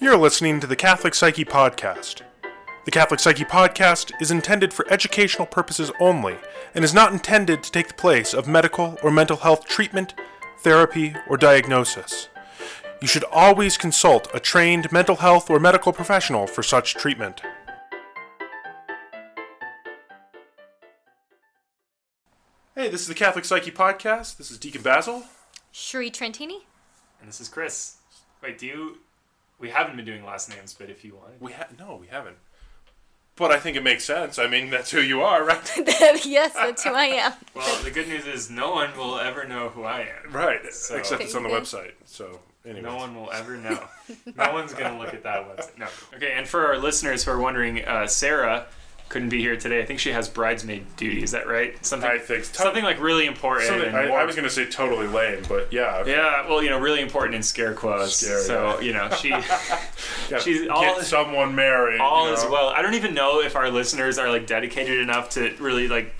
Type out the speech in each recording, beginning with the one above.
You're listening to the Catholic Psyche Podcast. The Catholic Psyche Podcast is intended for educational purposes only and is not intended to take the place of medical or mental health treatment, therapy, or diagnosis. You should always consult a trained mental health or medical professional for such treatment. Hey, this is the Catholic Psyche Podcast. This is Deacon Basil. Shri Trentini? And this is Chris. Wait, do you? We haven't been doing last names, but if you want, We ha- no, we haven't. But I think it makes sense. I mean, that's who you are, right? yes, that's who I am. well, the good news is no one will ever know who I am. right. So- Except it's on the website. So anyway. No one will ever know. no one's gonna look at that website. No. Okay, and for our listeners who are wondering, uh, Sarah couldn't be here today. I think she has bridesmaid duty. Is that right? Something. I think something like really important. I, I was going to say totally lame, but yeah. Yeah, well, you know, really important in scare quotes. So yeah. you know, she Gotta she's get all- someone married. all you is know? well. I don't even know if our listeners are like dedicated enough to really like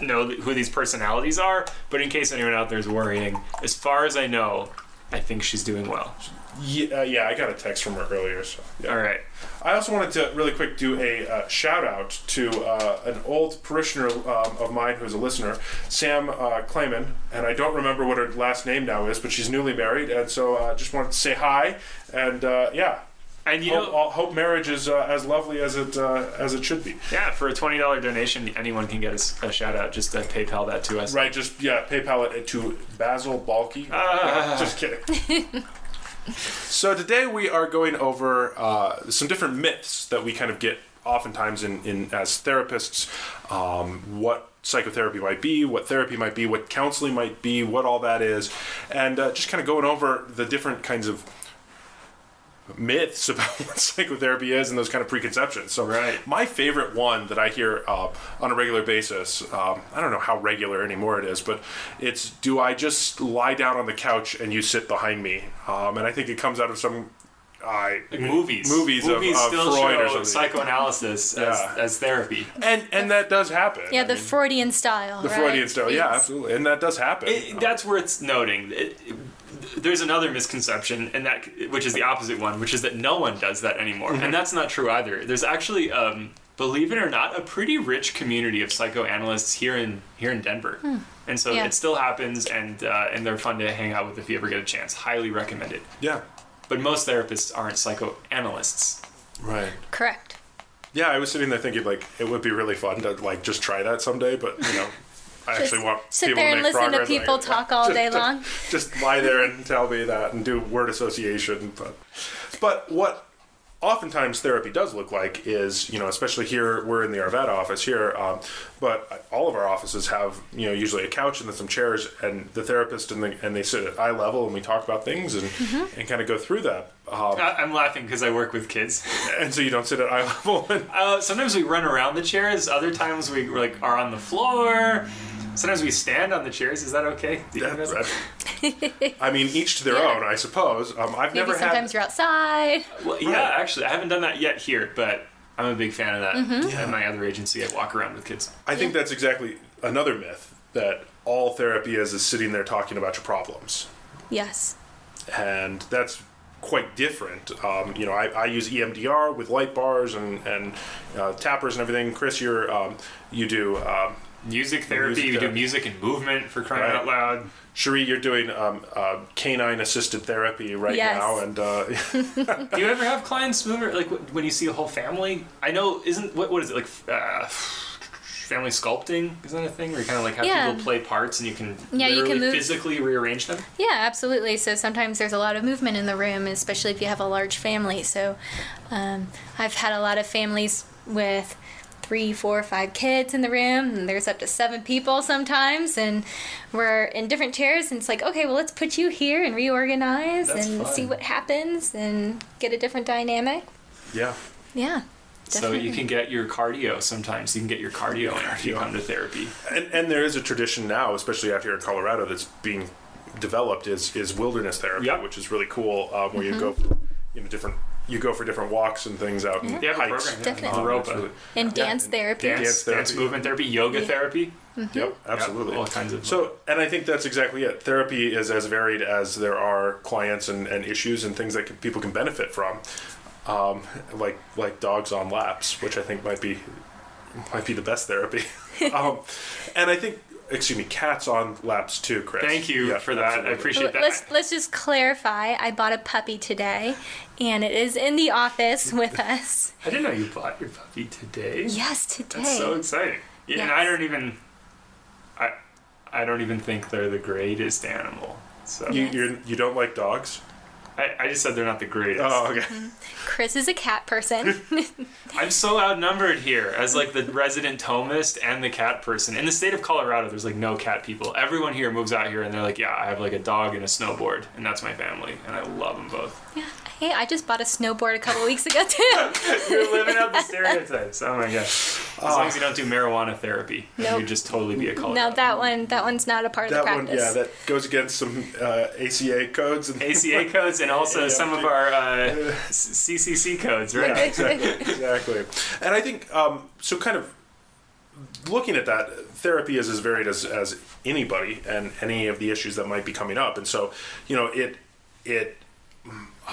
know who these personalities are. But in case anyone out there is worrying, as far as I know, I think she's doing well. Yeah, uh, yeah, I got a text from her earlier. So yeah. All right. I also wanted to really quick do a uh, shout out to uh, an old parishioner um, of mine who's a listener, Sam uh, Clayman, and I don't remember what her last name now is, but she's newly married, and so uh, just wanted to say hi, and uh, yeah, And you hope, know, all- hope marriage is uh, as lovely as it uh, as it should be. yeah, for a twenty dollar donation, anyone can get a shout out. Just uh, PayPal that to us. Right, just yeah, PayPal it to Basil Balky. Ah. just kidding. so today we are going over uh, some different myths that we kind of get oftentimes in, in as therapists. Um, what psychotherapy might be, what therapy might be, what counseling might be, what all that is, and uh, just kind of going over the different kinds of myths about what psychotherapy is and those kind of preconceptions. So, Right. my favorite one that I hear uh, on a regular basis, um, I don't know how regular anymore it is, but it's do I just lie down on the couch and you sit behind me? Um, and I think it comes out of some. Uh, Like movies, movies, of, movies of still Freud or show something, psychoanalysis as, Yeah. as therapy. and and that does happen. Yeah, I the mean, Freudian style. the right? Freudian style, yeah, Yes. absolutely, and that does happen. It, that's worth noting. It, there's another misconception, and that which is the opposite one, which is that no one does that anymore, Mm-hmm. and that's not true either. There's actually, um, believe it or not, a pretty rich community of psychoanalysts here in here in Denver, and so Yeah. it still happens, and uh, and they're fun to hang out with if you ever get a chance. Highly recommend it. yeah, But most therapists aren't psychoanalysts. right. Correct. Yeah, I was sitting there thinking like it would be really fun to like just try that someday, but you know, I Just actually want sit people there to and make listen to people like, talk all just- day long. Just lie there and tell me that and do word association, but but what oftentimes therapy does look like is you know especially here we're in the Arvada office here um, but all of our offices have you know usually a couch and then some chairs and the therapist and, the, and they sit at eye level and we talk about things and, Mm-hmm. and kind of go through that um, I, I'm laughing because I work with kids. and so you don't sit at eye level and Uh, sometimes we run around the chairs. Other times we like are on the floor. Sometimes we stand on the chairs. Is that okay? Do you That's, that's- that's- I mean, each to their Yeah. own, I suppose. Um, I've Maybe never sometimes had. you're outside. Well, yeah, actually, I haven't done that yet here, but I'm a big fan of that. Mm-hmm. At my other agency, I walk around with kids. I think that's exactly another myth that all therapy is is sitting there talking about your problems, Yes. and that's quite different. Um, you know, I, I use EMDR with light bars and and uh, tappers and everything. Chris, you're um, you do. Um, Music therapy, Music we do music and movement for crying Right. out loud. Cherie, you're doing um, uh, canine assisted therapy right Yes. now, and uh, Do you ever have clients who are, like when you see a whole family? I know, isn't what what is it like? Uh, family sculpting is that a thing where you kind of like have Yeah. people play parts and you can Yeah, you can move- physically rearrange them. Yeah, absolutely. So sometimes there's a lot of movement in the room, especially if you have a large family. So um, I've had a lot of families with three, four, five kids in the room, and there's up to seven people sometimes, and we're in different chairs, and it's like, okay, well, let's put you here and reorganize That's and fun. see what happens and get a different dynamic. yeah. Yeah. So you can get your cardio sometimes. You can get your cardio in if you come to therapy. And, and there is a tradition now, especially out here in Colorado, that's being developed is is wilderness therapy, Yep. which is really cool. Um, where Mm-hmm. you go for you know different you go for different walks and things out and They have a hikes. program. Definitely. Um, Europa. absolutely. And Yeah, dance therapy. Dance, Dance dance, movement therapy, yoga Yeah. therapy. Yep, absolutely. all kinds of- So, and I think that's exactly it. Therapy is as varied as there are clients and, and issues and things that can, people can benefit from, um, like like dogs on laps, which I think might be might be the best therapy. um, and I think, excuse me, cats on laps too, Chris. Thank you Yeah, for that. I appreciate that. Let's let's just clarify. I bought a puppy today, and it is in the office with us. I didn't know you bought your puppy today. Yes, today. That's so exciting. Yeah, and I don't even, I, I don't even think they're the greatest animal. So You Yes. you're, you don't like dogs? I, I just said they're not the greatest. Oh, okay. Mm-hmm. Chris is a cat person. I'm so outnumbered here as like the resident Thomist and the cat person. In the state of Colorado, there's like no cat people. Everyone here moves out here and they're like, yeah, I have like a dog and a snowboard, and that's my family, and I love them both. yeah. Hey, I just bought a snowboard a couple weeks ago too. You're living out the stereotypes. Oh my gosh. As long as you don't do marijuana therapy, Nope. you'd just totally be a Colorado. No, that one, that one's not a part of That the one, practice. yeah, that goes against some uh, ACA codes and ACA codes and also Yeah, some of our uh, CCC codes, right? Yeah, exactly, exactly. And I think um, so. Kind of looking at that, therapy is as varied as as anybody and any of the issues that might be coming up. And so, you know, it it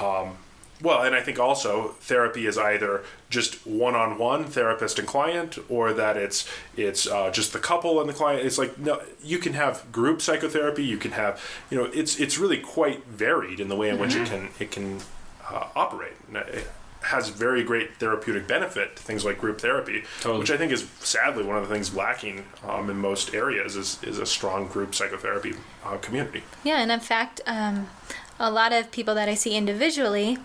um, well, and I think also therapy is either just one-on-one therapist and client, or that it's it's uh, just the couple and the client. It's like no, you can have group psychotherapy. You can have you know, it's it's really quite varied in the way in which it can it can uh, operate. It has very great therapeutic benefit to things like group therapy, Totally. which I think is sadly one of the things lacking um, in most areas is is a strong group psychotherapy uh, community. Yeah, and in fact, um, a lot of people that I see individually,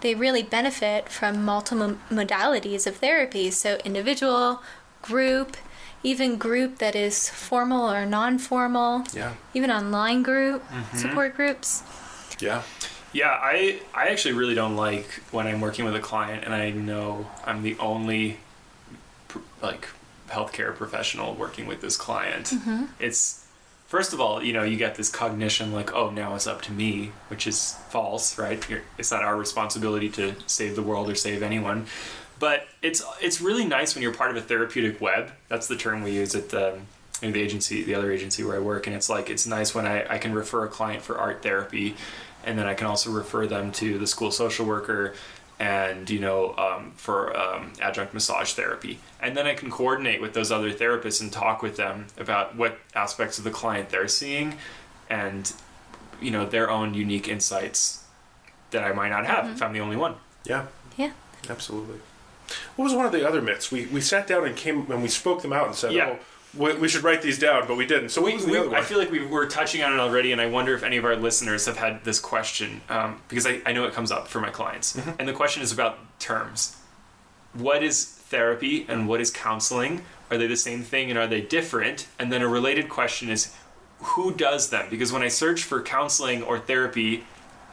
they really benefit from multiple modalities of therapy. So, individual, group, even group that is formal or non formal, Yeah, even online group, mm-hmm. support groups. yeah. Yeah, I I actually really don't like when I'm working with a client and I know I'm the only pr- like healthcare professional working with this client. Mm-hmm. It's first of all, you know, you get this cognition like, oh, now it's up to me, which is false, right? You're, it's not our responsibility to save the world or save anyone. But it's it's really nice when you're part of a therapeutic web. That's the term we use at the the agency, the other agency where I work, and it's like it's nice when I, I can refer a client for art therapy, and then I can also refer them to the school social worker, and you know um, for um, adjunct massage therapy, and then I can coordinate with those other therapists and talk with them about what aspects of the client they're seeing, and you know their own unique insights that I might not have if I'm the only one. Yeah, Yeah. absolutely. What was one of the other myths? We we sat down and came and we spoke them out and said, Yeah. "Oh, we, we should write these down," but we didn't. So what We, we-? I feel like we were touching on it already, and I wonder if any of our listeners have had this question um, because I, I know it comes up for my clients. Mm-hmm. And the question is about terms. What is therapy and what is counseling? Are they the same thing and are they different? And then a related question is who does them? Because when I search for counseling or therapy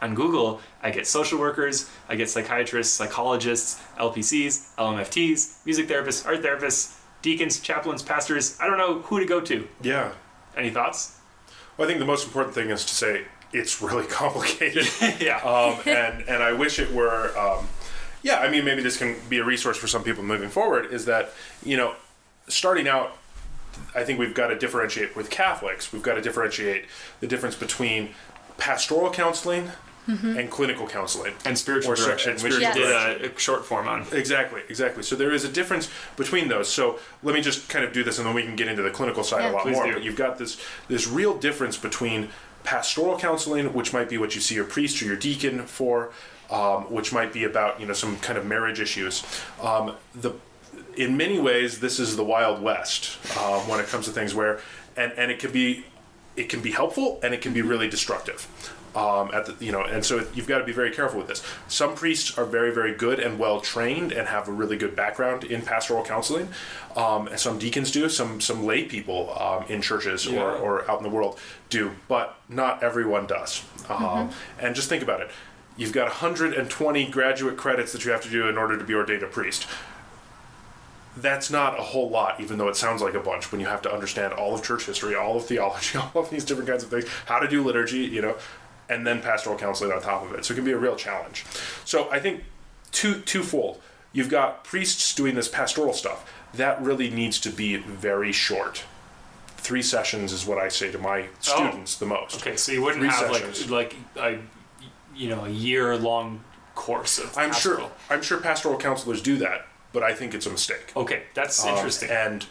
on Google, I get social workers, I get psychiatrists, psychologists, LPCs, LMFTs, music therapists, art therapists, deacons, chaplains, pastors. I don't know who to go to. yeah. Any thoughts? Well, I think the most important thing is to say it's really complicated. yeah. um, and and I wish it were. Um, yeah, I mean, maybe this can be a resource for some people moving forward. Is that you know, starting out, I think we've got to differentiate with Catholics. We've got to differentiate the difference between pastoral counseling and clinical counseling. and spiritual Or direction, and which you spiritual did a, a short form on. Exactly, exactly. So there is a difference between those. So let me just kind of do this, and then we can get into the clinical side Yeah. a lot more. do. But you've got this this real difference between pastoral counseling, which might be what you see your priest or your deacon for, um, which might be about you know some kind of marriage issues. Um, the in many ways, this is the wild west um, when it comes to things where, and and it can be it can be helpful and it can be really destructive. Um, at the you know, and so you've got to be very careful with this. Some priests are very very good and well trained and have a really good background in pastoral counseling. Um, and some deacons do. Some some lay people um, in churches Yeah. or, or out in the world do, but not everyone does. Um, And just think about it. You've got 120 graduate credits that you have to do in order to be ordained a priest that's not a whole lot, even though it sounds like a bunch when you have to understand all of church history, all of theology, all of these different kinds of things, how to do liturgy, you know, and then pastoral counseling on top of it. So it can be a real challenge. So I think two twofold. You've got priests doing this pastoral stuff. That really needs to be very short. Three sessions is what I say to my students the most. Oh. Okay, so you wouldn't Three have sessions. like like a you know a year long course of. I'm sure pastoral. I'm sure pastoral counselors do that, but I think it's a mistake. Okay, that's Um, interesting. and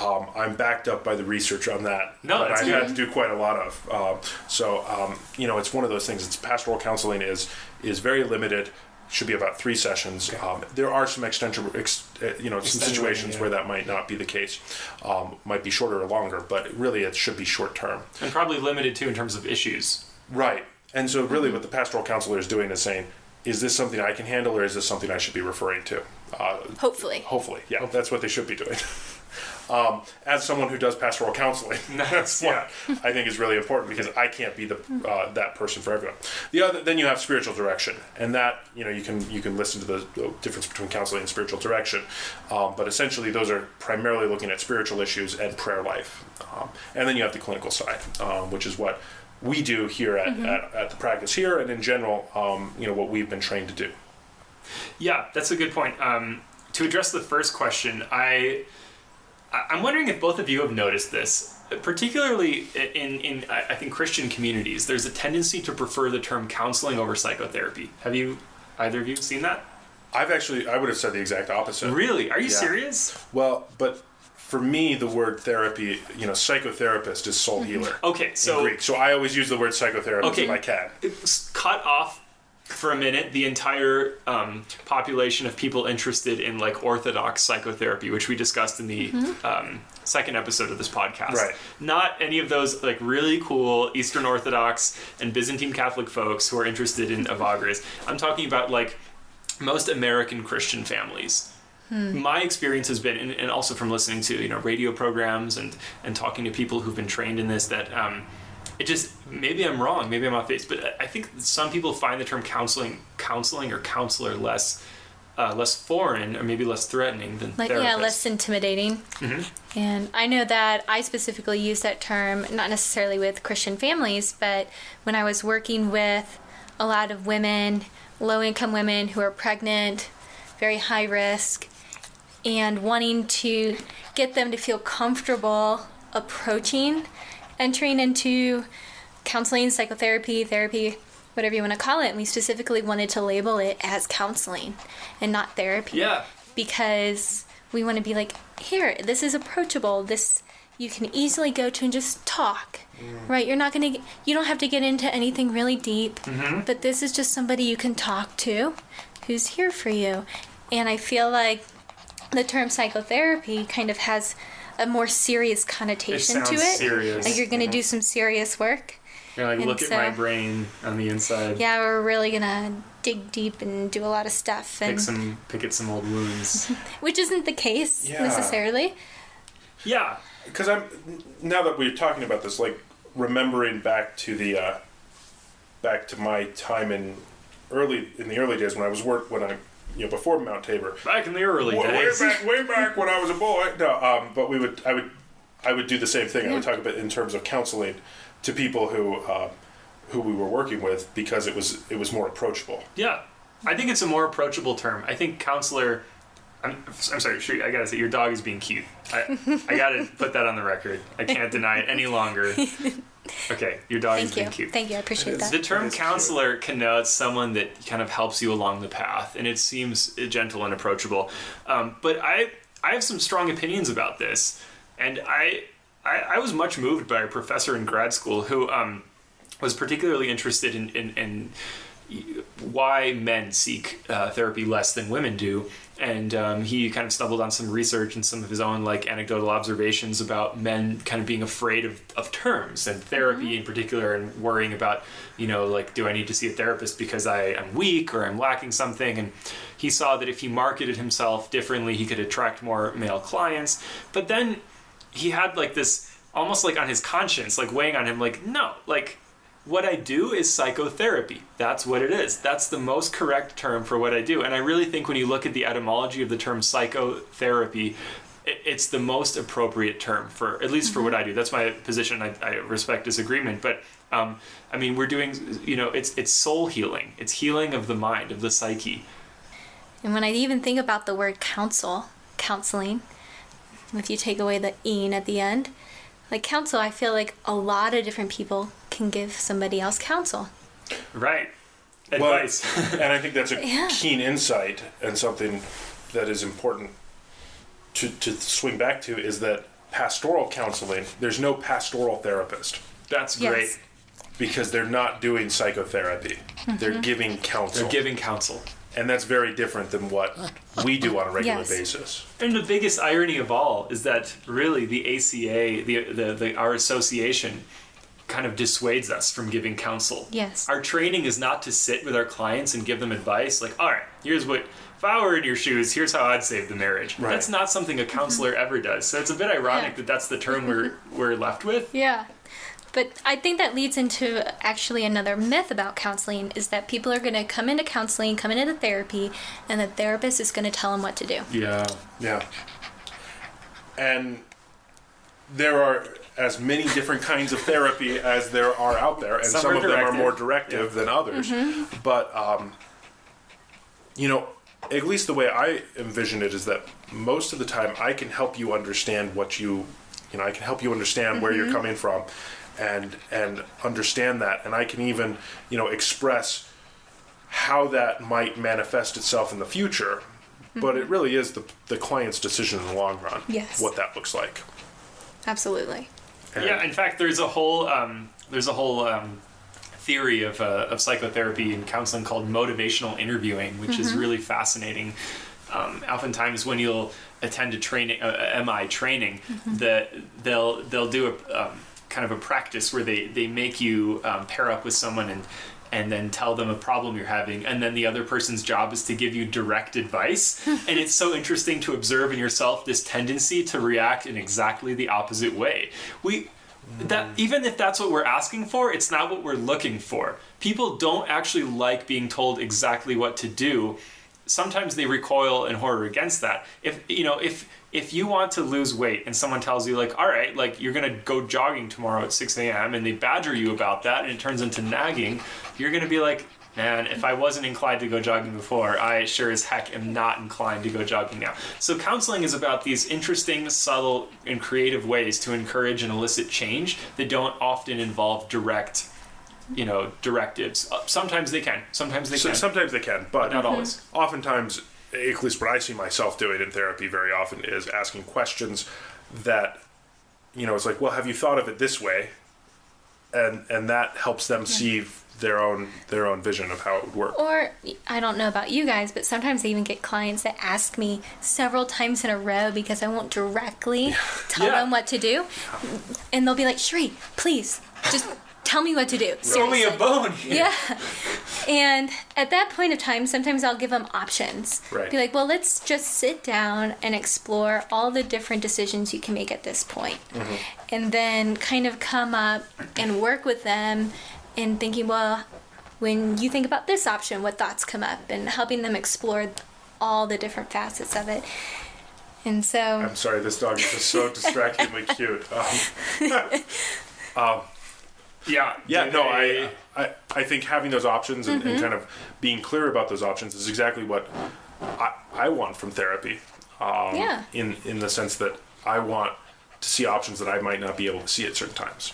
um, I'm backed up by the research on that. No, that I've good. had to do quite a lot of. Um, so um, you know, it's one of those things. It's pastoral counseling is is very limited. Should be about three sessions. Um, there are some extension, ex, uh, you know, some situations yeah. where that might not be the case. Um, might be shorter or longer, but really it should be short term. and probably limited too in terms of issues. Right. And so, really, what the pastoral counselor is doing is saying, is this something I can handle or is this something I should be referring to? Uh, Hopefully. hopefully, yeah, that's what they should be doing. um, as someone who does pastoral counseling, that's what I think is really important because I can't be the uh, that person for everyone. The other, then you have spiritual direction, and that you know you can you can listen to the, the difference between counseling and spiritual direction, um, but essentially those are primarily looking at spiritual issues and prayer life, um, and then you have the clinical side, um, which is what we do here at, at, at the practice here, and in general, um, you know what we've been trained to do. Yeah, that's a good point. Um, to address the first question, I I- I'm wondering if both of you have noticed this, particularly in in I I think Christian communities. There's a tendency to prefer the term counseling over psychotherapy. Have you either of you seen that? I've actually I would have said the exact opposite. Really? Are you Yeah. serious? Well, but for me, the word therapy, you know, psychotherapist is soul healer Okay, in so Greek. So I always use the word psychotherapist Okay. if I can. s- cut off for a minute the entire um, population of people interested in like orthodox psychotherapy which we discussed in the um, second episode of this podcast Right. not any of those like really cool eastern orthodox and byzantine catholic folks who are interested in Evagrius i'm talking about like most american christian families my experience has been and, and also from listening to you know radio programs and and talking to people who've been trained in this that um, it just maybe I'm wrong, maybe I'm off base, but I- think some people find the term counseling, counseling or counselor less uh, less foreign or maybe less threatening than Like, yeah, less intimidating. And I know that I specifically use that term, not necessarily with Christian families, but when I was working with a lot of women, low income women who are pregnant, very high risk, and wanting to get them to feel comfortable approaching entering into counseling, psychotherapy, therapy, whatever you want to call it. And we specifically wanted to label it as counseling and not therapy Yeah, because we want to be like, here, this is approachable. This you can easily go to and just talk. Right? You're not going to you don't have to get into anything really deep. mm-hmm. But this is just somebody you can talk to who's here for you. And I feel like the term psychotherapy kind of has a more serious connotation to sounds it. serious. Like you're going to do some serious work. you're like And look at my brain on the inside. Yeah, we're really going to dig deep and do a lot of stuff and Pick and some, pick at some old wounds. which isn't the case Yeah. necessarily. yeah, Because I'm now that we're talking about this, like remembering back to the uh, back to my time in early in the early days when I was work when I you know before Mount Tabor. back in the early way, way days. back, way back when I was a boy. No, um, but we would, I would, I would do the same thing. I would talk about in terms of counseling to people who, uh, who we were working with because it was, it was more approachable. Yeah, I think it's a more approachable term. I think counselor. I'm, I'm sorry, Shri, I gotta say your dog is being cute. I, I gotta put that on the record. I can't deny it any longer. Okay, your dog is Thank being you. cute. Thank you. I appreciate that. The term That is cute. counselor connotes someone that kind of helps you along the path, and it seems gentle and approachable. Um, but I, I have some strong opinions about this, and I, I, I was much moved by a professor in grad school who um, was particularly interested in, in, in why men seek uh, therapy less than women do. And um, he kind of stumbled on some research and some of his own like anecdotal observations about men kind of being afraid of, of terms and therapy in particular and worrying about, you know, like, do I need to see a therapist because I, I am weak or I'm lacking something? And he saw that if he marketed himself differently, he could attract more male clients. But then he had like this almost like on his conscience, like weighing on him, like, no, like, what I do is psychotherapy. That's what it is. That's the most correct term for what I do. And I really think when you look at the etymology of the term psychotherapy, it's the most appropriate term for, at least for what I do. That's my position. I, I respect disagreement. But um, I mean, we're doing, you know, it's, it's soul healing, it's healing of the mind, of the psyche. And when I even think about the word counsel, counseling, if you take away the "ing" at the end, like counsel, I feel like a lot of different people can give somebody else counsel. Right. Well, Advice. and I think that's a Yeah. keen insight and something that is important to, to swing back to is that pastoral counseling, there's no pastoral therapist That's Yes. great. because they're not doing psychotherapy. Mm-hmm. They're giving counsel. They're giving counsel. and that's very different than what we do on a regular Yes. basis. And the biggest irony of all is that really the ACA, the, the, the our association, kind of dissuades us from giving counsel. Yes. Our training is not to sit with our clients and give them advice like, all right, here's what if I were in your shoes, here's how I'd save the marriage. Right. That's not something a counselor mm-hmm. ever does. So it's a bit ironic Yeah. that that's the term we're we're left with. Yeah. But I think that leads into actually another myth about counseling is that people are going to come into counseling, come into therapy, and the therapist is going to tell them what to do. Yeah. Yeah. And there are as many different kinds of therapy as there are out there, and Some some, are of them are more directive than others. Mm-hmm. But, um, you know, at least the way I envision it is that most of the time I can help you understand what you, you know, I can help you understand where you're mm-hmm. coming from, and and understand that, and I can even, you know, express how that might manifest itself in the future. Mm-hmm. But it really is the the client's decision in the long run. Yes. What that looks like. Absolutely. Yeah, in fact, there's a whole um, there's a whole um, theory of, uh, of psychotherapy and counseling called motivational interviewing, which is really fascinating. Um, oftentimes, when you'll attend a training, uh, MI training, that they'll they'll do a um, kind of a practice where they they make you um, pair up with someone and and then tell them a problem you're having and then the other person's job is to give you direct advice. And it's so interesting to observe in yourself this tendency to react in exactly the opposite way. We that mm. even if that's what we're asking for it's not what we're looking for. People don't actually like being told exactly what to do. Sometimes they recoil in horror against that. If you know if if you want to lose weight and someone tells you like all right like you're gonna go jogging tomorrow at 6 a.m and they badger you about that and it turns into nagging you're gonna be like man if i wasn't inclined to go jogging before i sure as heck am not inclined to go jogging now. So counseling is about these interesting subtle and creative ways to encourage and elicit change that don't often involve direct you know directives. Sometimes they can sometimes they So can sometimes they can, but not mhm. always. oftentimes, at least what I see myself doing in therapy very often is asking questions that, you know, it's like, well, have you thought of it this way? And and that helps them see their own their own vision of how it would work. Or I don't know about you guys, but sometimes I even get clients that ask me several times in a row because I won't directly tell Yeah. them what to do. And they'll be like, Sheree, please, just tell me what to do. throw me a Seriously." bone Yeah. And at that point of time, sometimes I'll give them options. Right. Be like, well, let's just sit down and explore all the different decisions you can make at this point. And then kind of come up and work with them and thinking, well, when you think about this option, what thoughts come up? And helping them explore all the different facets of it. And so, I'm sorry, this dog is just so distractingly cute. Um, yeah yeah, no, I, I I think having those options and, Mm-hmm. and kind of being clear about those options is exactly what I, I want from therapy. Um, Yeah. In in the sense that I want to see options that I might not be able to see at certain times.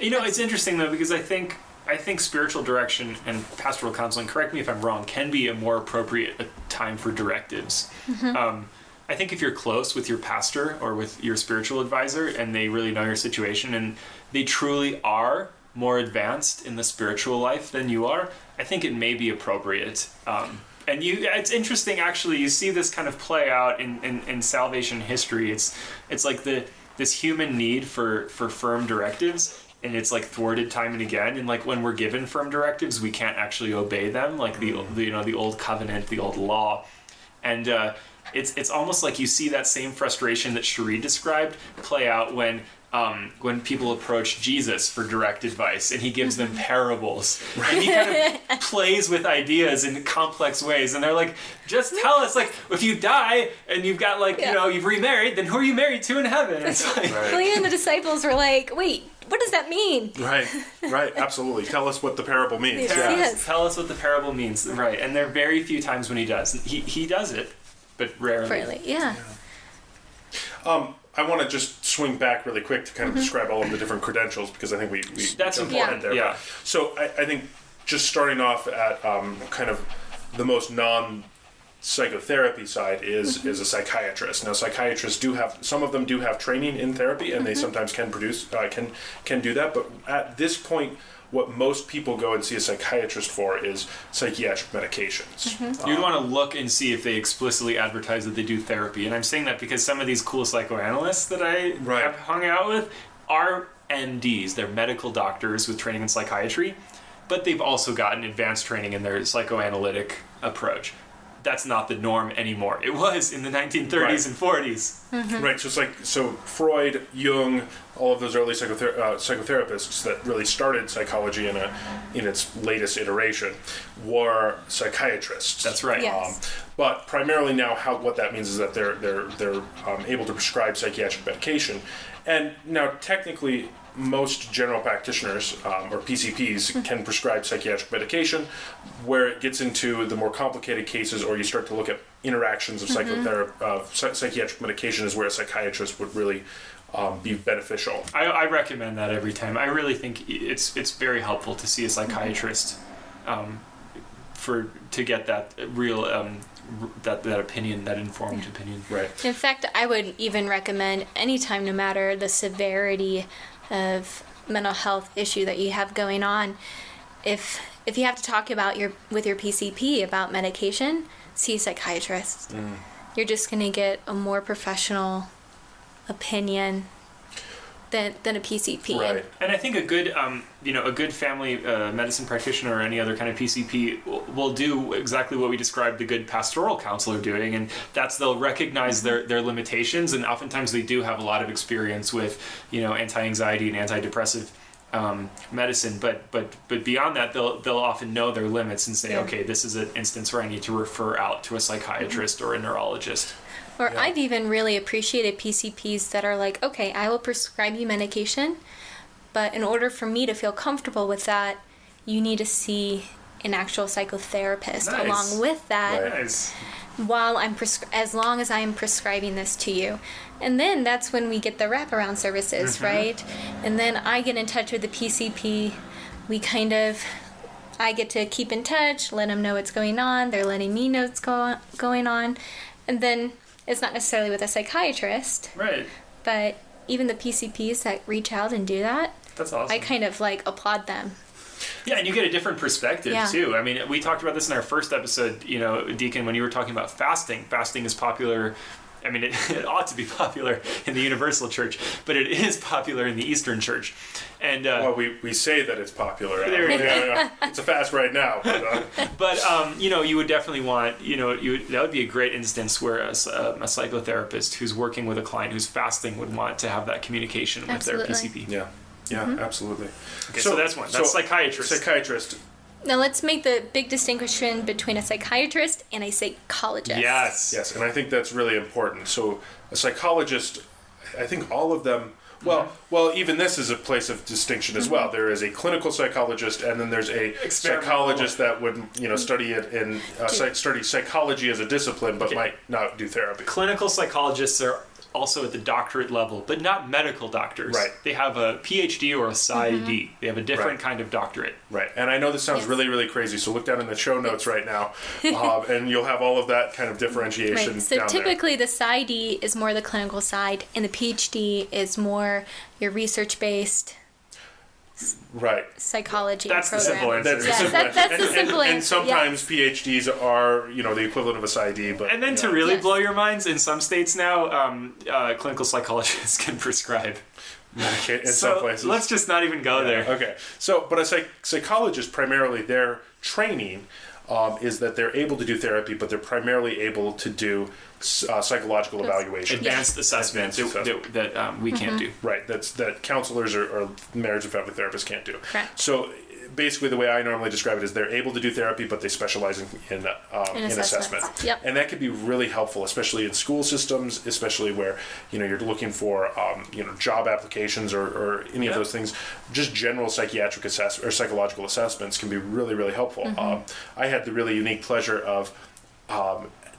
You know, it's interesting though because I think I think spiritual direction and pastoral counseling. Correct me if I'm wrong. Can be a more appropriate uh, time for directives. Um, I think if you're close with your pastor or with your spiritual advisor and they really know your situation and they truly are more advanced in the spiritual life than you are, I think it may be appropriate. Um, and you, it's interesting actually. You see this kind of play out in, in, in salvation history. It's it's like the this human need for for firm directives and it's like thwarted time and again and like when we're given firm directives we can't actually obey them like the, the you know the old covenant the old law and uh, it's it's almost like you see that same frustration that Cherie described play out when um, when people approach Jesus for direct advice and he gives them parables and he kind of plays with ideas in complex ways and they're like just tell us like if you die and you've got like Yeah. you know you've remarried then who are you married to in heaven it's like Right. well, even the disciples were like, wait, what does that mean? Right, right, absolutely. Tell us what the parable means. Yes. Yeah. Yes. Tell us what the parable means. Right. And there are very few times when he does. He, he does it, but rarely. Really, yeah. Um, I want to just swing back really quick to kind Mm-hmm. of describe all of the different credentials because I think we, we That's jumped important, ahead there. yeah. So I, I think just starting off at um, kind of the most non psychotherapy side is Mm-hmm. is a psychiatrist. Now psychiatrists do have some of them do have training in therapy and Mm-hmm. they sometimes can produce uh, can can do that. But at this point, what most people go and see a psychiatrist for is psychiatric medications. Mm-hmm. You'd want to look and see if they explicitly advertise that they do therapy. And I'm saying that because some of these cool psychoanalysts that I Right. have hung out with are MDs. They're medical doctors with training in psychiatry, but they've also gotten advanced training in their psychoanalytic approach. That's not the norm anymore. It was in the 1930s Right. and 40s. Right. So it's like so Freud, Jung, all of those early psychother- uh, psychotherapists that really started psychology in a in its latest iteration were psychiatrists. That's right. Yes. Um, but primarily now, how what that means is that they're they're they're um, able to prescribe psychiatric medication, and now technically most general practitioners um, or PCPs can prescribe psychiatric medication. Where it gets into the more complicated cases, or you start to look at interactions of psychotherapy, uh, psychiatric medication, is where a psychiatrist would really um, be beneficial. I, I recommend that every time. I really think it's it's very helpful to see a psychiatrist um, for to get that real um, that that opinion, that informed opinion. Right. In fact, I would even recommend anytime, no matter the severity of mental health issue that you have going on, if if you have to talk about your with your PCP about medication, see a psychiatrist. Mm. You're just going to get a more professional opinion than than a PCP. Right. And I think a good, um, you know, a good family uh, medicine practitioner or any other kind of PCP will, will do exactly what we described the good pastoral counselor doing, and that's they'll recognize their their limitations, and oftentimes they do have a lot of experience with, you know, anti-anxiety and antidepressive. Um, medicine, but but but beyond that, they'll they'll often know their limits and say, Yeah. okay, this is an instance where I need to refer out to a psychiatrist or a neurologist. Or Yeah. I've even really appreciated PCPs that are like, okay, I will prescribe you medication, but in order for me to feel comfortable with that, you need to see an actual psychotherapist Nice. along with that Nice. while I'm prescri- as long as I am prescribing this to you. And then that's when we get the wraparound services, mm-hmm. right? And then I get in touch with the PCP. We kind of I get to keep in touch, let them know what's going on. They're letting me know what's go- going on. And then it's not necessarily with a psychiatrist, Right. but even the PCPs that reach out and do that, That's awesome. I kind of like applaud them. Yeah, and you get a different perspective Yeah. too. I mean, we talked about this in our first episode, you know, Deacon, when you were talking about fasting. Fasting is popular. I mean, it, it ought to be popular in the Universal Church, but it is popular in the Eastern Church. And uh, Well, we, we say that it's popular. There you. Yeah, yeah. It's a fast right now. But, uh, but um, you know, you would definitely want, you know, you would, that would be a great instance where a, s- a psychotherapist who's working with a client who's fasting would want to have that communication with their PCP. yeah, yeah, mm-hmm. absolutely. Okay, so, that's one. That's psychiatrist. Psychiatrist. Now let's make the big distinction between a psychiatrist and a psychologist. yes. Yes, and I think that's really important. So a psychologist, I think all of them. Well, mm-hmm. well, even this is a place of distinction as well. Mm-hmm. There is a clinical psychologist, and then there's a psychologist that would, you know, study it in uh, psych, study psychology as a discipline, but Okay. might not do therapy. clinical psychologists are also at the doctorate level, but not medical doctors. Right. They have a PhD or a PsyD. They have a different Right. kind of doctorate. Right, and I know this sounds Yes. really, really crazy. So look down in the show notes right now, um, and you'll have all of that kind of differentiation Right. So down there. typically the PsyD is more the clinical side, and the PhD is more your research based Right. psychology That's the simple answer. That's the simple that- that's answer. the And- simple and, and answer, sometimes PhDs are, you know, the equivalent of a PsyD, but And then you to really Yes. blow your minds, in some states now, um, uh, clinical psychologists can prescribe. Okay, in so some places. let's just not even go there. Okay. So, but a psych- psychologist, primarily their training um, is that they're able to do therapy, but they're primarily able to do uh, psychological evaluation. Advanced assessment Advanced that, that, that um, we can't do. Right. That's that counselors or, or marriage and family therapists can't do. Correct. So basically the way I normally describe it is they're able to do therapy, but they specialize in in, um, In in assessment. Yep. And that could be really helpful, especially in school systems, especially where you know you're looking for um, you know job applications or, or any of those things. Just general psychiatric assess or psychological assessments can be really really helpful. Mm-hmm. Um, I had the really unique pleasure of.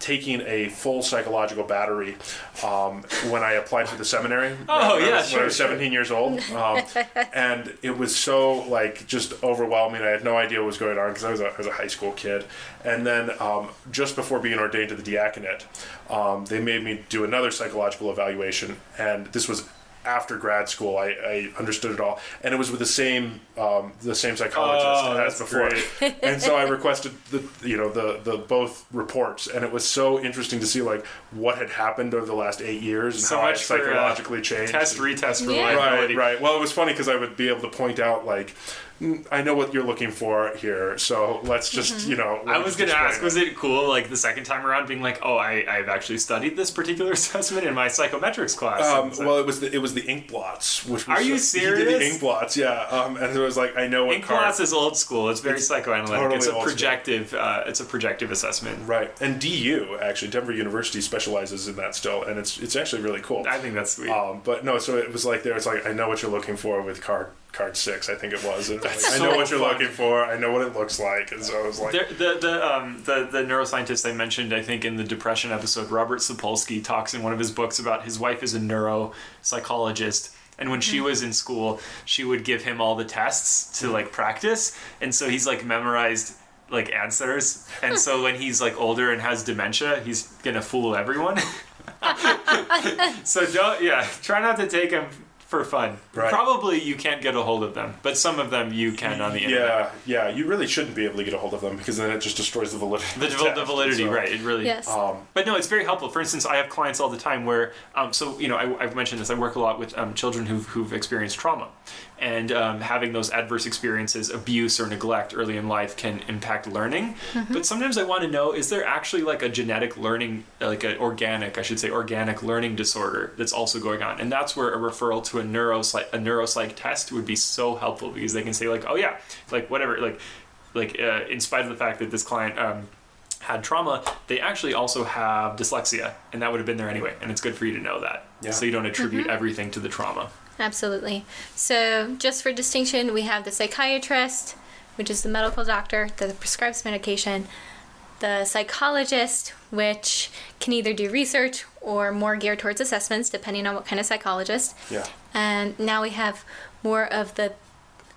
Taking a full psychological battery um, when I applied for the seminary. Oh, when I yeah, was, when I sure, was sure. 17 years old, um, and it was so like just overwhelming. I had no idea what was going on because I was a, I was a high school kid. And then um, just before being ordained to the diaconate, um, they made me do another psychological evaluation, and this was after grad school. I, I understood it all, and it was with the same um, the same psychologist Oh, as before. and so I requested the you know the the both reports, and it was so interesting to see like what had happened over the last eight years and So how I much for, uh, psychologically changed. Test retest for Yeah. Right, right. Well, it was funny because I would be able to point out like, "Mm, I know what you're looking for here, so let's just you know. I was going gonna ask, was it cool, like the second time around, being like, "Oh, I, I've actually studied this particular assessment in my psychometrics class." Um, so- well, it was the it was the ink blots, which was Are you He did the serious? ink blots, yeah. Um, and it was like I know what Ink card. Blots is old school. It's very psychoanalytic. totally it's a old projective. Uh, it's a projective assessment. Right, and DU actually Denver University specializes in that still, and it's it's actually really cool. I think that's sweet. Um, but no, so it was like there. It's like I know what you're looking for with card card six. I think it was. And like, I know what you're fun. looking for. I know what it looks like, and so I was like, There, the the um the the neuroscientist I mentioned, I think in the depression episode, Robert Sapolsky talks in one of his books about his wife is a neuropsychologist. And when she was in school, she would give him all the tests to like practice, and so he's like memorized like answers. And so when he's like older and has dementia, he's gonna fool everyone. so don't yeah, try not to take him for fun. Right. Probably you can't get a hold of them, but some of them you can on the internet. yeah, yeah. You really shouldn't be able to get a hold of them because then it just destroys the validity. The, of val- test. the validity, So, right? It really. Yes. Um, But no, it's very helpful. For instance, I have clients all the time where, um, so you know, I, I've mentioned this. I work a lot with um, children who've, who've experienced trauma, and um, having those adverse experiences, abuse or neglect early in life, can impact learning. But sometimes I want to know: is there actually like a genetic learning, like an organic, I should say, organic learning disorder that's also going on? And that's where a referral to a neuropsych a neuropsych test would be so helpful because they can say like, oh yeah, like whatever, like like uh, in spite of the fact that this client. Um, had trauma, they actually also have dyslexia, and that would have been there anyway. And it's good for you to know that, Yeah. so you don't attribute everything to the trauma. Absolutely. So, just for distinction, we have the psychiatrist, which is the medical doctor that prescribes medication, the psychologist, which can either do research or more geared towards assessments, depending on what kind of psychologist. yeah. And now we have more of the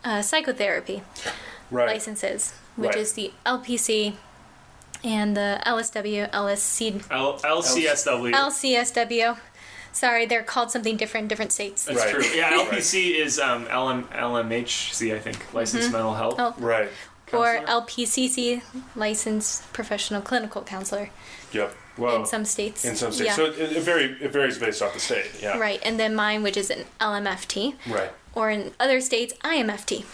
uh, psychotherapy Right. licenses, which Right. is the LPC and the LSW, LSC, L- LCSW. LCSW. Sorry, they're called something different in different states. That's Right. true. Yeah, LPC is um, LM, LMHC, I think, licensed mental health. Oh. Right. or? LPCC, licensed professional clinical counselor, Yep. Whoa. in some states. In some states, Yeah. so it, it vary it varies based off the state. Yeah. right, and then mine, which is an LMFT, Right. or in other states, IMFT,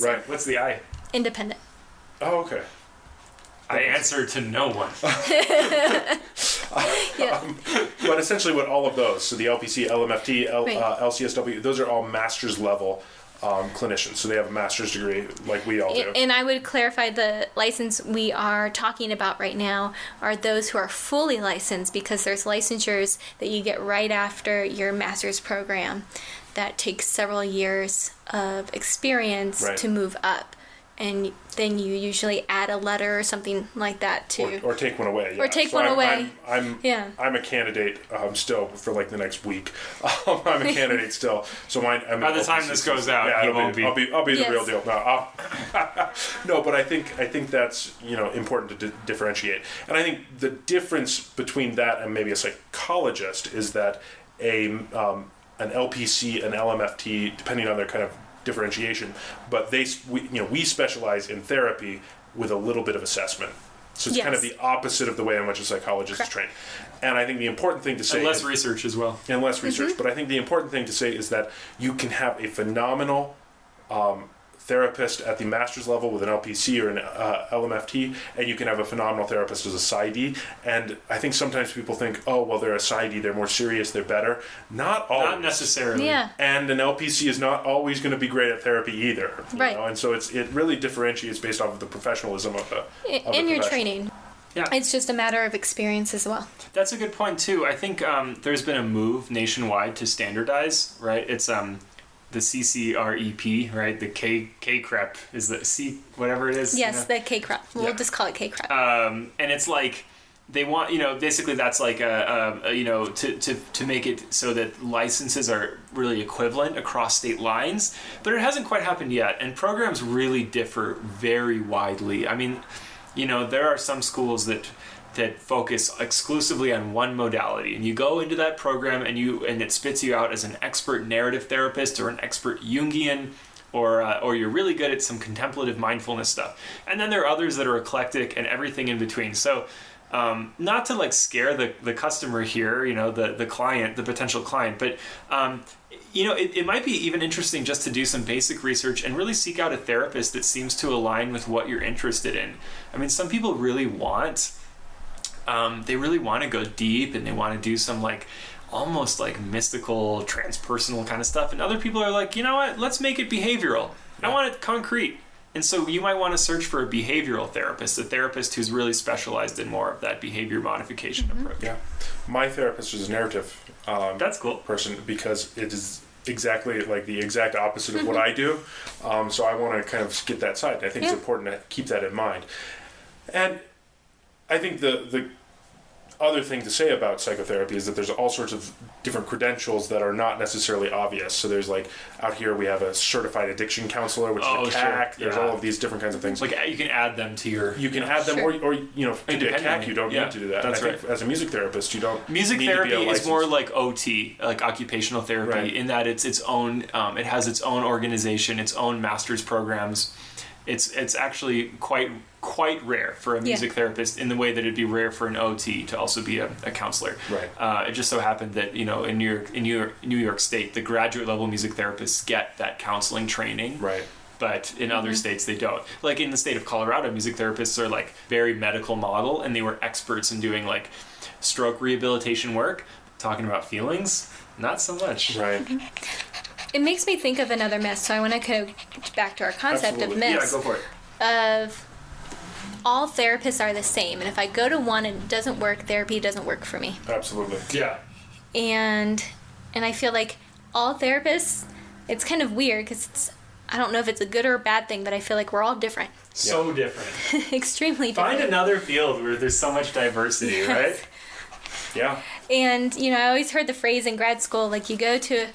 Right. What's the I? independent. Oh, okay. I answer to no one. Yeah, But essentially, what all of those, so the LPC, LMFT, L, Right. uh, LCSW, those are all master's level um, clinicians. So they have a master's degree, like we all do. and I would clarify the license we are talking about right now are those who are fully licensed because there's licensures that you get right after your master's program that takes several years of experience Right. to move up. And then you usually add a letter or something like that to. or, or take one away. Yeah. take So one I'm, away. I'm, I'm, Yeah. I'm a candidate um, still for like the next week. Um, I'm a candidate still. So mine. I'm By the time this goes out, yeah, you it'll won't be. I'll be. I'll be Yes. the real deal. No, no, but I think I think that's you know important to di- differentiate, and I think the difference between that and maybe a psychologist is that a um, an LPC, an LMFT, depending on their kind of differentiation, but they we, you know we specialize in therapy with a little bit of assessment. So it's kind of the opposite of the way in which a psychologist Correct. is trained. And I think the important thing to say And less is- research as well. and less research. But I think the important thing to say is that you can have a phenomenal um, therapist at the master's level with an LPC or an uh, LMFT, and you can have a phenomenal therapist as a PsyD. And I think sometimes people think, oh, well, they're a PsyD, they're more serious, they're better. Not always. Not necessarily. Yeah. And an LPC is not always going to be great at therapy either. Right. know? And so it's it really differentiates based off of the professionalism of the I- of the in your training. Yeah. It's just a matter of experience as well. That's a good point too. I think um, there's been a move nationwide to standardize. Right, it's um, the CACREP, E right? The K K crep is the C whatever it is. you Yes, know? the K crop. We'll Yeah. just call it K crop. um, and it's like they want you know basically that's like a, a, a you know to, to to make it so that licenses are really equivalent across state lines but it hasn't quite happened yet and programs really differ very widely i mean you know there are some schools that that focus exclusively on one modality and you go into that program and you and it spits you out as an expert narrative therapist or an expert jungian or uh, or you're really good at some contemplative mindfulness stuff. And then there are others that are eclectic and everything in between. So um, not to like scare the, the customer here, you know, the, the client, the potential client, but um, you know, it, it might be even interesting just to do some basic research and really seek out a therapist that seems to align with what you're interested in. I mean, some people really want, um, they really want to go deep and they want to do some like almost like mystical, transpersonal kind of stuff. And other people are like, you know what, let's make it behavioral. I want it concrete. And so you might want to search for a behavioral therapist, a therapist who's really specialized in more of that behavior modification approach. Yeah, my therapist is a narrative um, That's cool. person because it is exactly like the exact opposite of what I do. Um, so I want to kind of get that side. I think it's important to keep that in mind. And I think the the other thing to say about psychotherapy is that there's all sorts of different credentials that are not necessarily obvious. So there's like out here we have a certified addiction counselor, which Oh, is a sure. CAC. There's Yeah. all of these different kinds of things. Like you can add them to your you can know. add them, Sure. or, or you know, to be a CAC, you don't Yeah, need to do that. that's I think right. as a music therapist, you don't. Music need to be therapy is more like OT, like occupational therapy, Right. in that it's its own. Um, it has its own organization, its own master's programs. It's it's actually quite quite rare for a Yeah. music therapist in the way that it'd be rare for an OT to also be a, a counselor. Right. Uh, it just so happened that you know in New York in New York, New York State, the graduate level music therapists get that counseling training right. but in other states they don't. Like in the state of Colorado, music therapists are like very medical model, and they were experts in doing like stroke rehabilitation work. Talking about feelings, not so much. Right. It makes me think of another myth, so I want to go back to our concept Absolutely. of Yeah, go for it. of all therapists are the same, and if I go to one and it doesn't work, therapy doesn't work for me. Absolutely. Yeah, And and I feel like all therapists, it's kind of weird because it's I don't know if it's a good or a bad thing, but I feel like we're all different, so different. extremely different. Find another field where there's so much diversity, Yes. right? Yeah. And you know, I always heard the phrase in grad school like you go to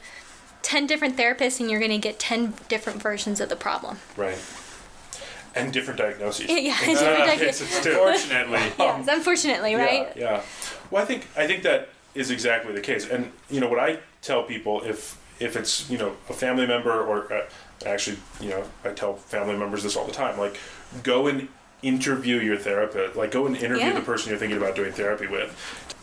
10 different therapists and you're going to get 10 different versions of the problem. Right. And different diagnoses. Yeah, In different diagnoses. too. Unfortunately, Yes, unfortunately, right? Yeah, yeah. Well, I think I think that is exactly the case. And you know what I tell people if if it's you know a family member or uh, actually you know I tell family members this all the time like go and interview your therapist like go and interview Yeah. the person you're thinking about doing therapy with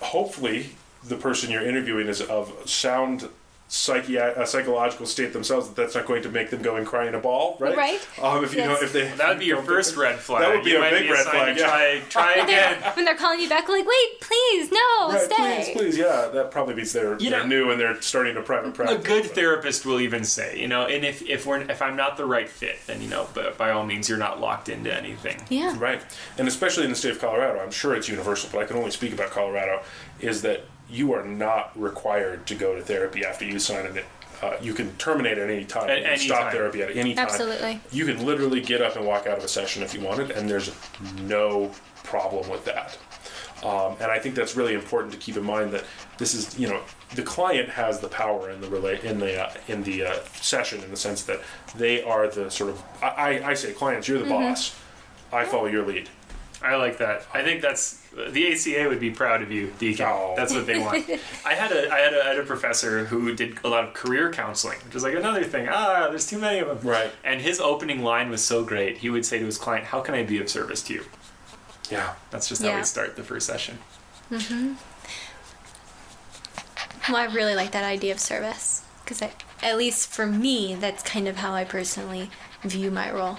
hopefully the person you're interviewing is of sound psychi- uh, psychological state themselves that that's not going to make them go and cry in a ball right Right. um, if you know if they that would be your first think- red flag. That would be You a might big red flag, yeah. Try, try When again. they're, when they're calling you back, like, wait, please, no, Right, stay. please, please, yeah. That probably means they're, You they're know- new and they're starting a private practice. a practice. good therapist will even say, you know, and if if we're if I'm not the right fit, then you know, but by all means, you're not locked into anything. Yeah. Right, and especially in the state of Colorado, I'm sure it's universal, but I can only speak about Colorado. Is that you are not required to go to therapy after you sign it. Uh, you can terminate at any time. At you can any stop time. therapy at any time. Absolutely. You can literally get up and walk out of a session if you wanted, and there's no problem with that. Um, and I think that's really important to keep in mind that this is, you know, the client has the power in the relate in the uh, in the uh, session in the sense that they are the sort of I, I- I say clients, you're the boss. I follow your lead. I like that. I think that's the ACA would be proud of you, Deacon. Oh. That's what they want. I had a I had a, I had a professor who did a lot of career counseling, which is like another thing. Ah, there's too many of them. Right. And his opening line was so great. He would say to his client, "How can I be of service to you?" Yeah. That's just how Yeah. we start the first session. Hmm. Well, I really like that idea of service because at least for me, that's kind of how I personally view my role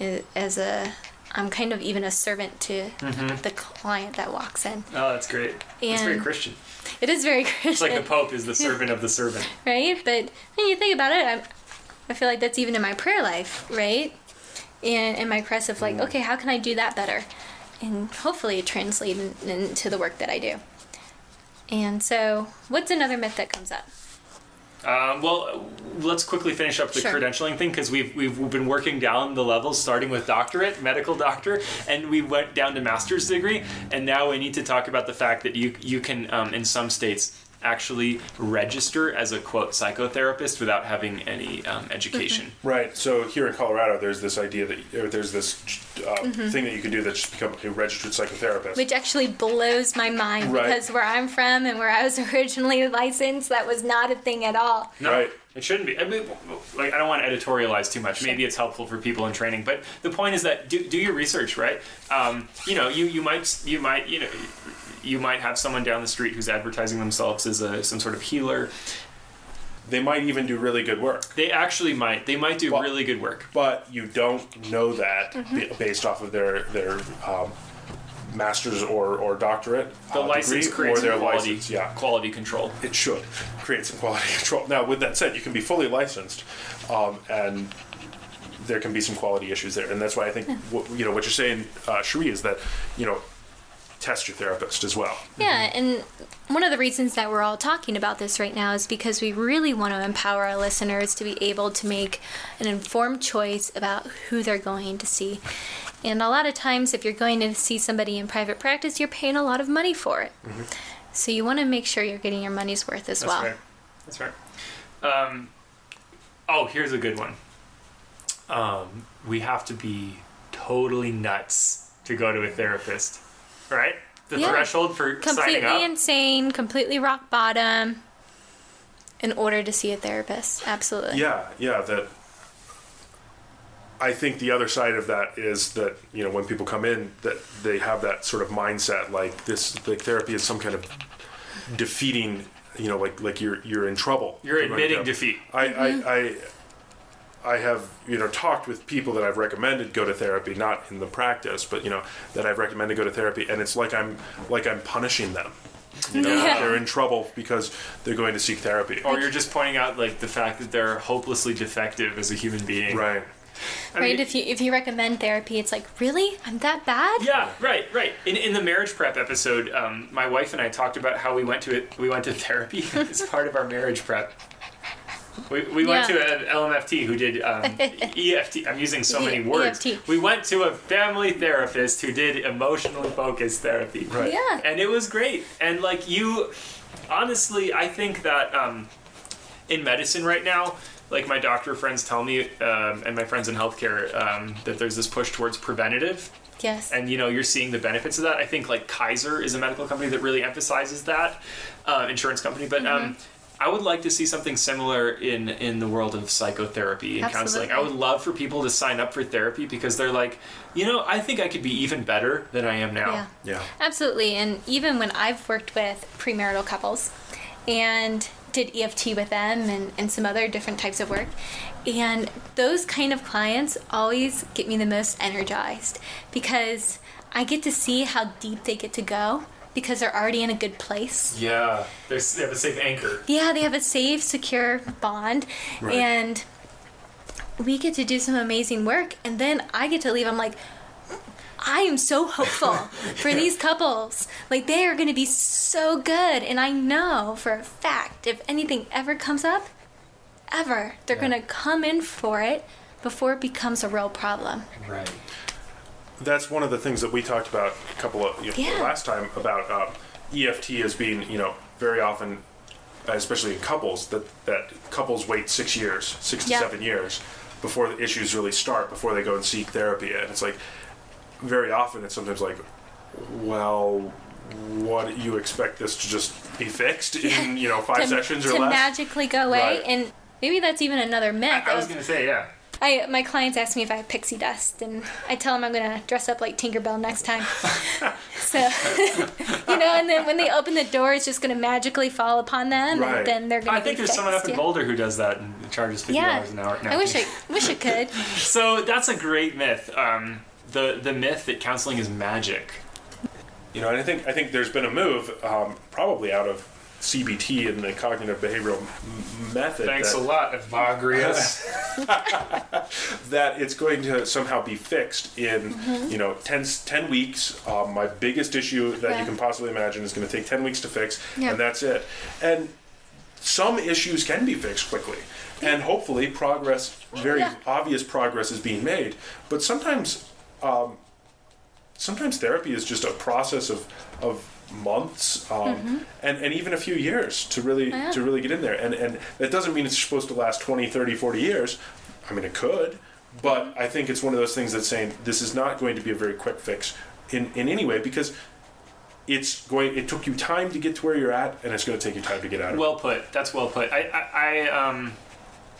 I- as a I'm kind of even a servant to mm-hmm. the client that walks in. Oh, that's great. It's very Christian. It is very Christian. It's like the Pope is the servant of the servant. right? But when you think about it, I'm, I feel like that's even in my prayer life, right? And in my quest of like, mm. okay, how can I do that better? And hopefully it translates in, into the work that I do. And so, what's another myth that comes up? Um, well, let's quickly finish up the Sure. credentialing thing because we've we've been working down the levels, starting with doctorate, medical doctor, and we went down to master's degree, and now we need to talk about the fact that you you can um, in some states actually register as a quote psychotherapist without having any um, education. Right. So here in Colorado, there's this idea that or there's this uh, thing that you can do that's just become a registered psychotherapist. Which actually blows my mind Right. because where I'm from and where I was originally licensed, that was not a thing at all. No, Right. it shouldn't be. I mean, like I don't want to editorialize too much. Maybe it's helpful for people in training, but the point is that do, do your research, right? Um, you know, you you might you might you know you might have someone down the street who's advertising themselves as a some sort of healer. they might even do really good work, They actually might. They might do Well- really good work. but you don't know that ba- based off of their their um, master's or, or doctorate The uh, license degree or their quality license. Yeah. quality control. it should create some quality control. Now, with that said, you can be fully licensed, um, and there can be some quality issues there, and that's why I think what, you know what you're saying, uh, Cherie, is that you know test your therapist as well. Yeah, and one of the reasons that we're all talking about this right now is because we really want to empower our listeners to be able to make an informed choice about who they're going to see. And a lot of times, if you're going to see somebody in private practice, you're paying a lot of money for it. So you want to make sure you're getting your money's worth as That's well. right. That's right. Um, oh, here's a good one. Um, we have to be totally nuts to go to a therapist, right? The Yeah. threshold for signing Completely up. insane, completely rock bottom in order to see a therapist. Absolutely. Yeah, yeah. That I think the other side of that is that you know when people come in that they have that sort of mindset like this like therapy is some kind of defeating you know like like you're you're in trouble. You're admitting to- defeat. I, I, mm-hmm. I, I have you know talked with people that I've recommended go to therapy, not in the practice, but you know that I've recommended go to therapy, and it's like I'm like I'm punishing them. You know, Yeah. they're in trouble because they're going to seek therapy. Or you're just pointing out like the fact that they're hopelessly defective as a human being. Right. I Right? mean- if you if you recommend therapy, it's like, really? I'm that bad? Yeah, right, right. In, in the marriage prep episode, um, my wife and I talked about how we went to it. We went to therapy as part of our marriage prep. We, we went Yeah. to an LMFT who did um, EFT. I'm using so many words. EFT. We went to a family therapist who did emotionally focused therapy. Right. Yeah. And it was great. And like you, honestly, I think that um, in medicine right now, like my doctor friends tell me, um, and my friends in healthcare, um, that there's this push towards preventative Yes. and you know you're seeing the benefits of that. I think like Kaiser is a medical company that really emphasizes that, uh, insurance company. But um, I would like to see something similar in in the world of psychotherapy and counseling. I would love for people to sign up for therapy because they're like, you know, I think I could be even better than I am now. yeah. Yeah. Absolutely. And even when I've worked with premarital couples and did EFT with them and, and some other different types of work, and those kind of clients always get me the most energized because I get to see how deep they get to go because they're already in a good place. Yeah, There's, they have a safe anchor. Yeah, they have a safe, secure bond, Right. and we get to do some amazing work. And then I get to leave. I'm like, I am so hopeful for these couples. Like, they are going to be so good. And I know for a fact, if anything ever comes up, ever, they're Yeah. going to come in for it before it becomes a real problem. Right. That's one of the things that we talked about a couple of you know, Yeah. last time about um, EFT as being you know very often, especially in couples, that that couples wait six years, six to Yeah. seven years before the issues really start, before they go and seek therapy, and it's like very often it's sometimes like, well. What you expect this to just be fixed in you know five to, sessions or to less? magically go away. Right. And maybe that's even another myth. I, I was gonna say yeah. I my clients ask me if I have pixie dust, and I tell them I'm gonna dress up like Tinkerbell next time. so, you know, and then when they open the door, it's just gonna magically fall upon them, Right. and then they're gonna. I think be there's someone up fixed, in. Boulder who does that and charges fifty Yeah, dollars an hour. No, I wish I wish I could. So that's a great myth. Um, the the myth that counseling is magic. You know, and I think I think there's been a move, um, probably out of CBT and the cognitive behavioral m- method. Thanks that, a lot, Evagrius. that it's going to somehow be fixed in Mm-hmm. you know 10, 10 weeks um, my biggest issue that you can possibly imagine is going to take 10 weeks to fix Yeah. and that's it and some issues can be fixed quickly and hopefully progress very Yeah. obvious progress is being made but sometimes um, sometimes therapy is just a process of of months um, and, and even a few years to really Mm-hmm. Yeah. to really get in there and and that doesn't mean it's supposed to last 20 30 40 years i mean it could but Mm-hmm. i think it's one of those things that's saying this is not going to be a very quick fix in in any way because it's going it took you time to get to where you're at and it's going to take you time to get out of it Well put. That's well put. I, I, I um,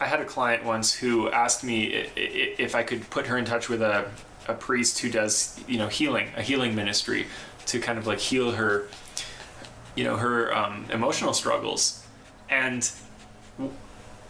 I had a client once who asked me i- i- if I could put her in touch with a, a priest who does, you know, healing, a healing ministry, to kind of like heal her, you know, her um, emotional struggles. And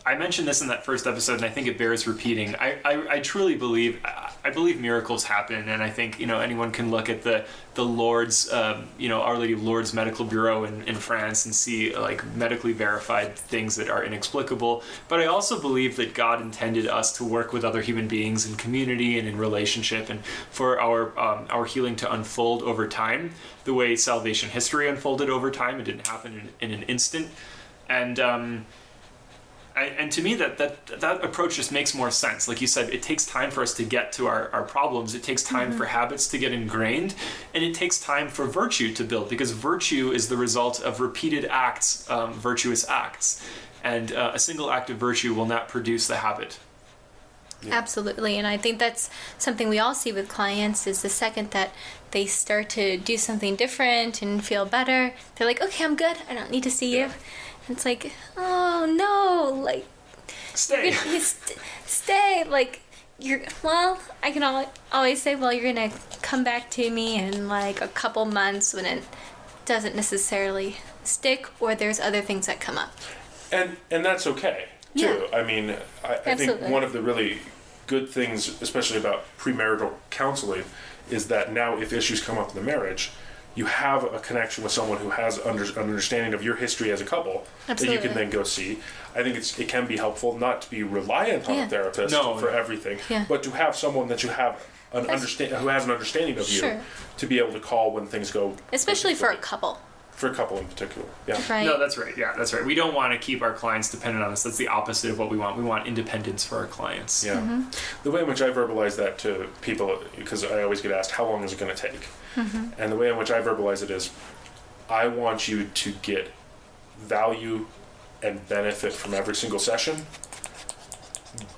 I mentioned this in that first episode, and I think it bears repeating. I, I, I truly believe I believe miracles happen, and I think you know anyone can look at the the Lord's um, you know Our Lady of Lourdes Medical Bureau in, in France and see like medically verified things that are inexplicable. But I also believe that God intended us to work with other human beings in community and in relationship, and for our um, our healing to unfold over time, the way salvation history unfolded over time. It didn't happen in, in an instant, and. Um, I, and to me that, that that approach just makes more sense. Like you said it takes time for us to get to our, our problems. It takes time for habits to get ingrained and it takes time for virtue to build because virtue is the result of repeated acts um, virtuous acts. And uh, a single act of virtue will not produce the habit. Absolutely, and I think that's something we all see with clients is the second that they start to do something different and feel better, they're like, "Okay, I'm good. I don't need to see you." It's like, "Oh no, like stay you st- stay like you're well i can al- always say well you're gonna come back to me in like a couple months when it doesn't necessarily stick or there's other things that come up and and that's okay too. Yeah. I mean, I, I think one of the really good things, especially about premarital counseling, is that now if issues come up in the marriage, you have a connection with someone who has under, an understanding of your history as a couple that you can then go see. I think it's it can be helpful not to be reliant on Yeah. a therapist No. for everything, Yeah. but to have someone that you have an That's- understand who has an understanding of you to be able to call when things go especially for a couple for a couple in particular. Yeah. right no that's right yeah that's right we don't want to keep our clients dependent on us that's the opposite of what we want we want independence for our clients Yeah. Mm-hmm. The way in which I verbalize that to people, because I always get asked, how long is it going to take? Mm-hmm. And the way in which I verbalize it is, I want you to get value and benefit from every single session,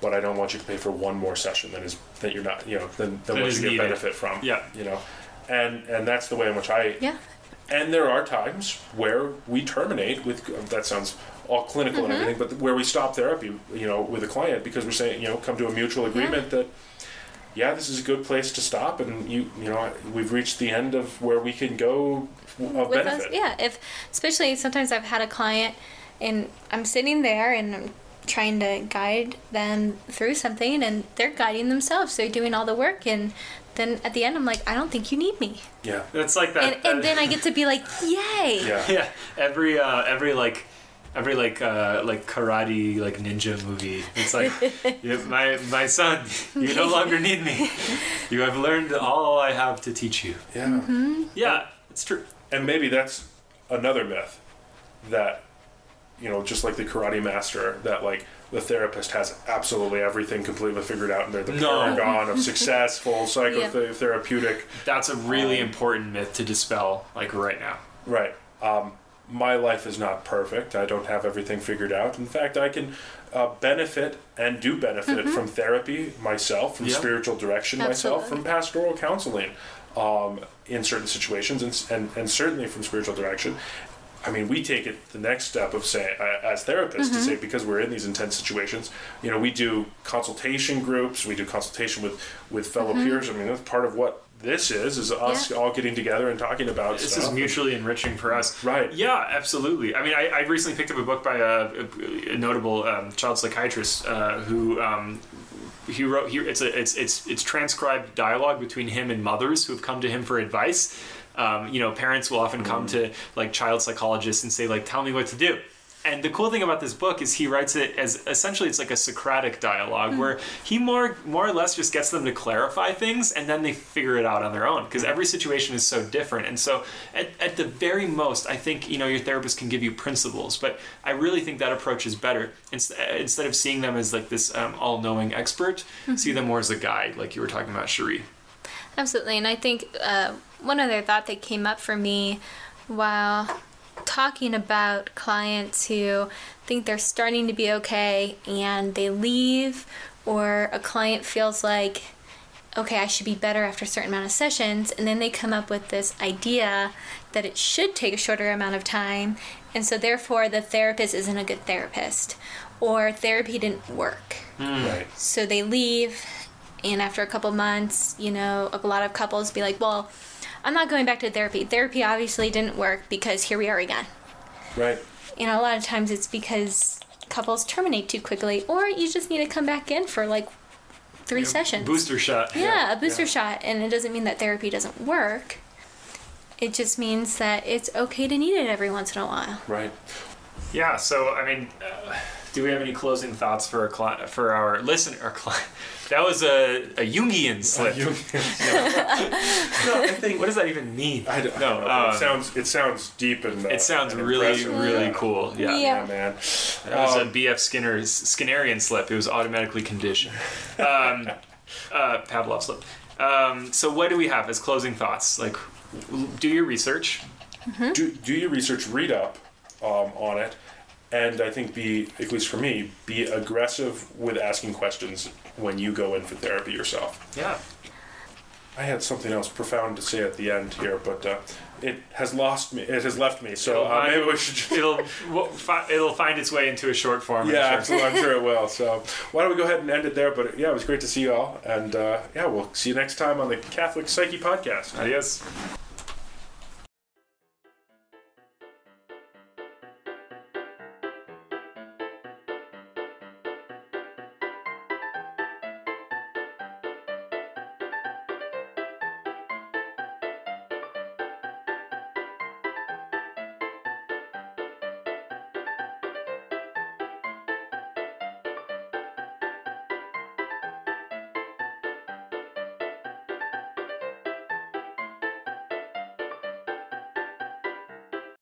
but I don't want you to pay for one more session that is that you're not, you know, than, than That you get needed. benefit from. Yeah. You know, and and that's the way in which I yeah and there are times where we terminate with that sounds all clinical Mm-hmm. and everything, but where we stop therapy, you know, with a client because we're saying, you know, come to a mutual agreement that yeah, this is a good place to stop, and you you know we've reached the end of where we can go of with benefit. us yeah if especially sometimes i've had a client and i'm sitting there and i'm trying to guide them through something and they're guiding themselves they're doing all the work and then at the end i'm like i don't think you need me. Yeah, it's like that. And, and then i get to be like yay. Yeah, yeah. Every uh every like every like uh like karate like ninja movie it's like yeah, my my son you no longer need me. You have learned all i have to teach you. Yeah. Mm-hmm. yeah it's true. And maybe that's another myth that you know, just like the karate master, that like the therapist has absolutely everything completely figured out, and they're the No. paragon of successful psychotherapeutic. that's a really Um, important myth to dispel like right now Right. Um, my life is not perfect. I don't have everything figured out. In fact, I can uh, benefit and do benefit from therapy myself, from Yeah. spiritual direction myself, from pastoral counseling um, in certain situations, and, and, and certainly from spiritual direction. I mean, we take it the next step of saying, uh, as therapists, to say because we're in these intense situations, you know, we do consultation groups, we do consultation with with fellow peers. I mean, that's part of what this is is us Yeah. all getting together and talking about This stuff. is mutually enriching for us. Right. Yeah, absolutely. I mean, I, I recently picked up a book by a, a, a notable um, child psychiatrist uh, who um, he wrote. He, it's a it's it's it's transcribed dialogue between him and mothers who have come to him for advice. Um, you know, parents will often come to like child psychologists and say like, "Tell me what to do." And the cool thing about this book is he writes it as essentially it's like a Socratic dialogue where he more more or less just gets them to clarify things and then they figure it out on their own because every situation is so different. And so at, at the very most, I think you know your therapist can give you principles, but I really think that approach is better. Inst- instead of seeing them as like this um, all-knowing expert, see them more as a guide, like you were talking about, Cherie. Absolutely, and I think uh, one other thought that came up for me while talking about clients who think they're starting to be okay and they leave, or a client feels like, okay, I should be better after a certain amount of sessions, and then they come up with this idea that it should take a shorter amount of time, and so therefore the therapist isn't a good therapist, or therapy didn't work. Right. So they leave, and after a couple months, you know, a lot of couples be like, well, I'm not going back to therapy. Therapy obviously didn't work because here we are again. Right. You know, a lot of times it's because couples terminate too quickly, or you just need to come back in for like three sessions. Booster shot. Yeah, a booster yeah. shot. And it doesn't mean that therapy doesn't work. It just means that it's okay to need it every once in a while. Right. Yeah. So I mean, uh, do we have any closing thoughts for our cli- for our listener? Our client. That was a, a Jungian slip. You- no, I think What does that even mean? I don't, I no. don't know, um, it sounds it sounds deep and uh, it sounds and really, really yeah. cool. Yeah. Yeah. Yeah, man. That was Um, a BF Skinner's Skinnerian slip. It was automatically conditioned. Um, uh, Pavlov slip. Um, so what do we have as closing thoughts? Like, do your research. do, do your research, read up um, on it, and I think be, at least for me, be aggressive with asking questions when you go in for therapy yourself. Yeah. I had something else profound to say at the end here, but uh, it has lost me. It has left me. So uh, maybe we should. Just, It'll it'll find its way into a short form. I'm yeah, sure. absolutely. I'm sure it will. So why don't we go ahead and end it there? But yeah, it was great to see you all, and uh, yeah, we'll see you next time on the Catholic Psyche podcast. Adios.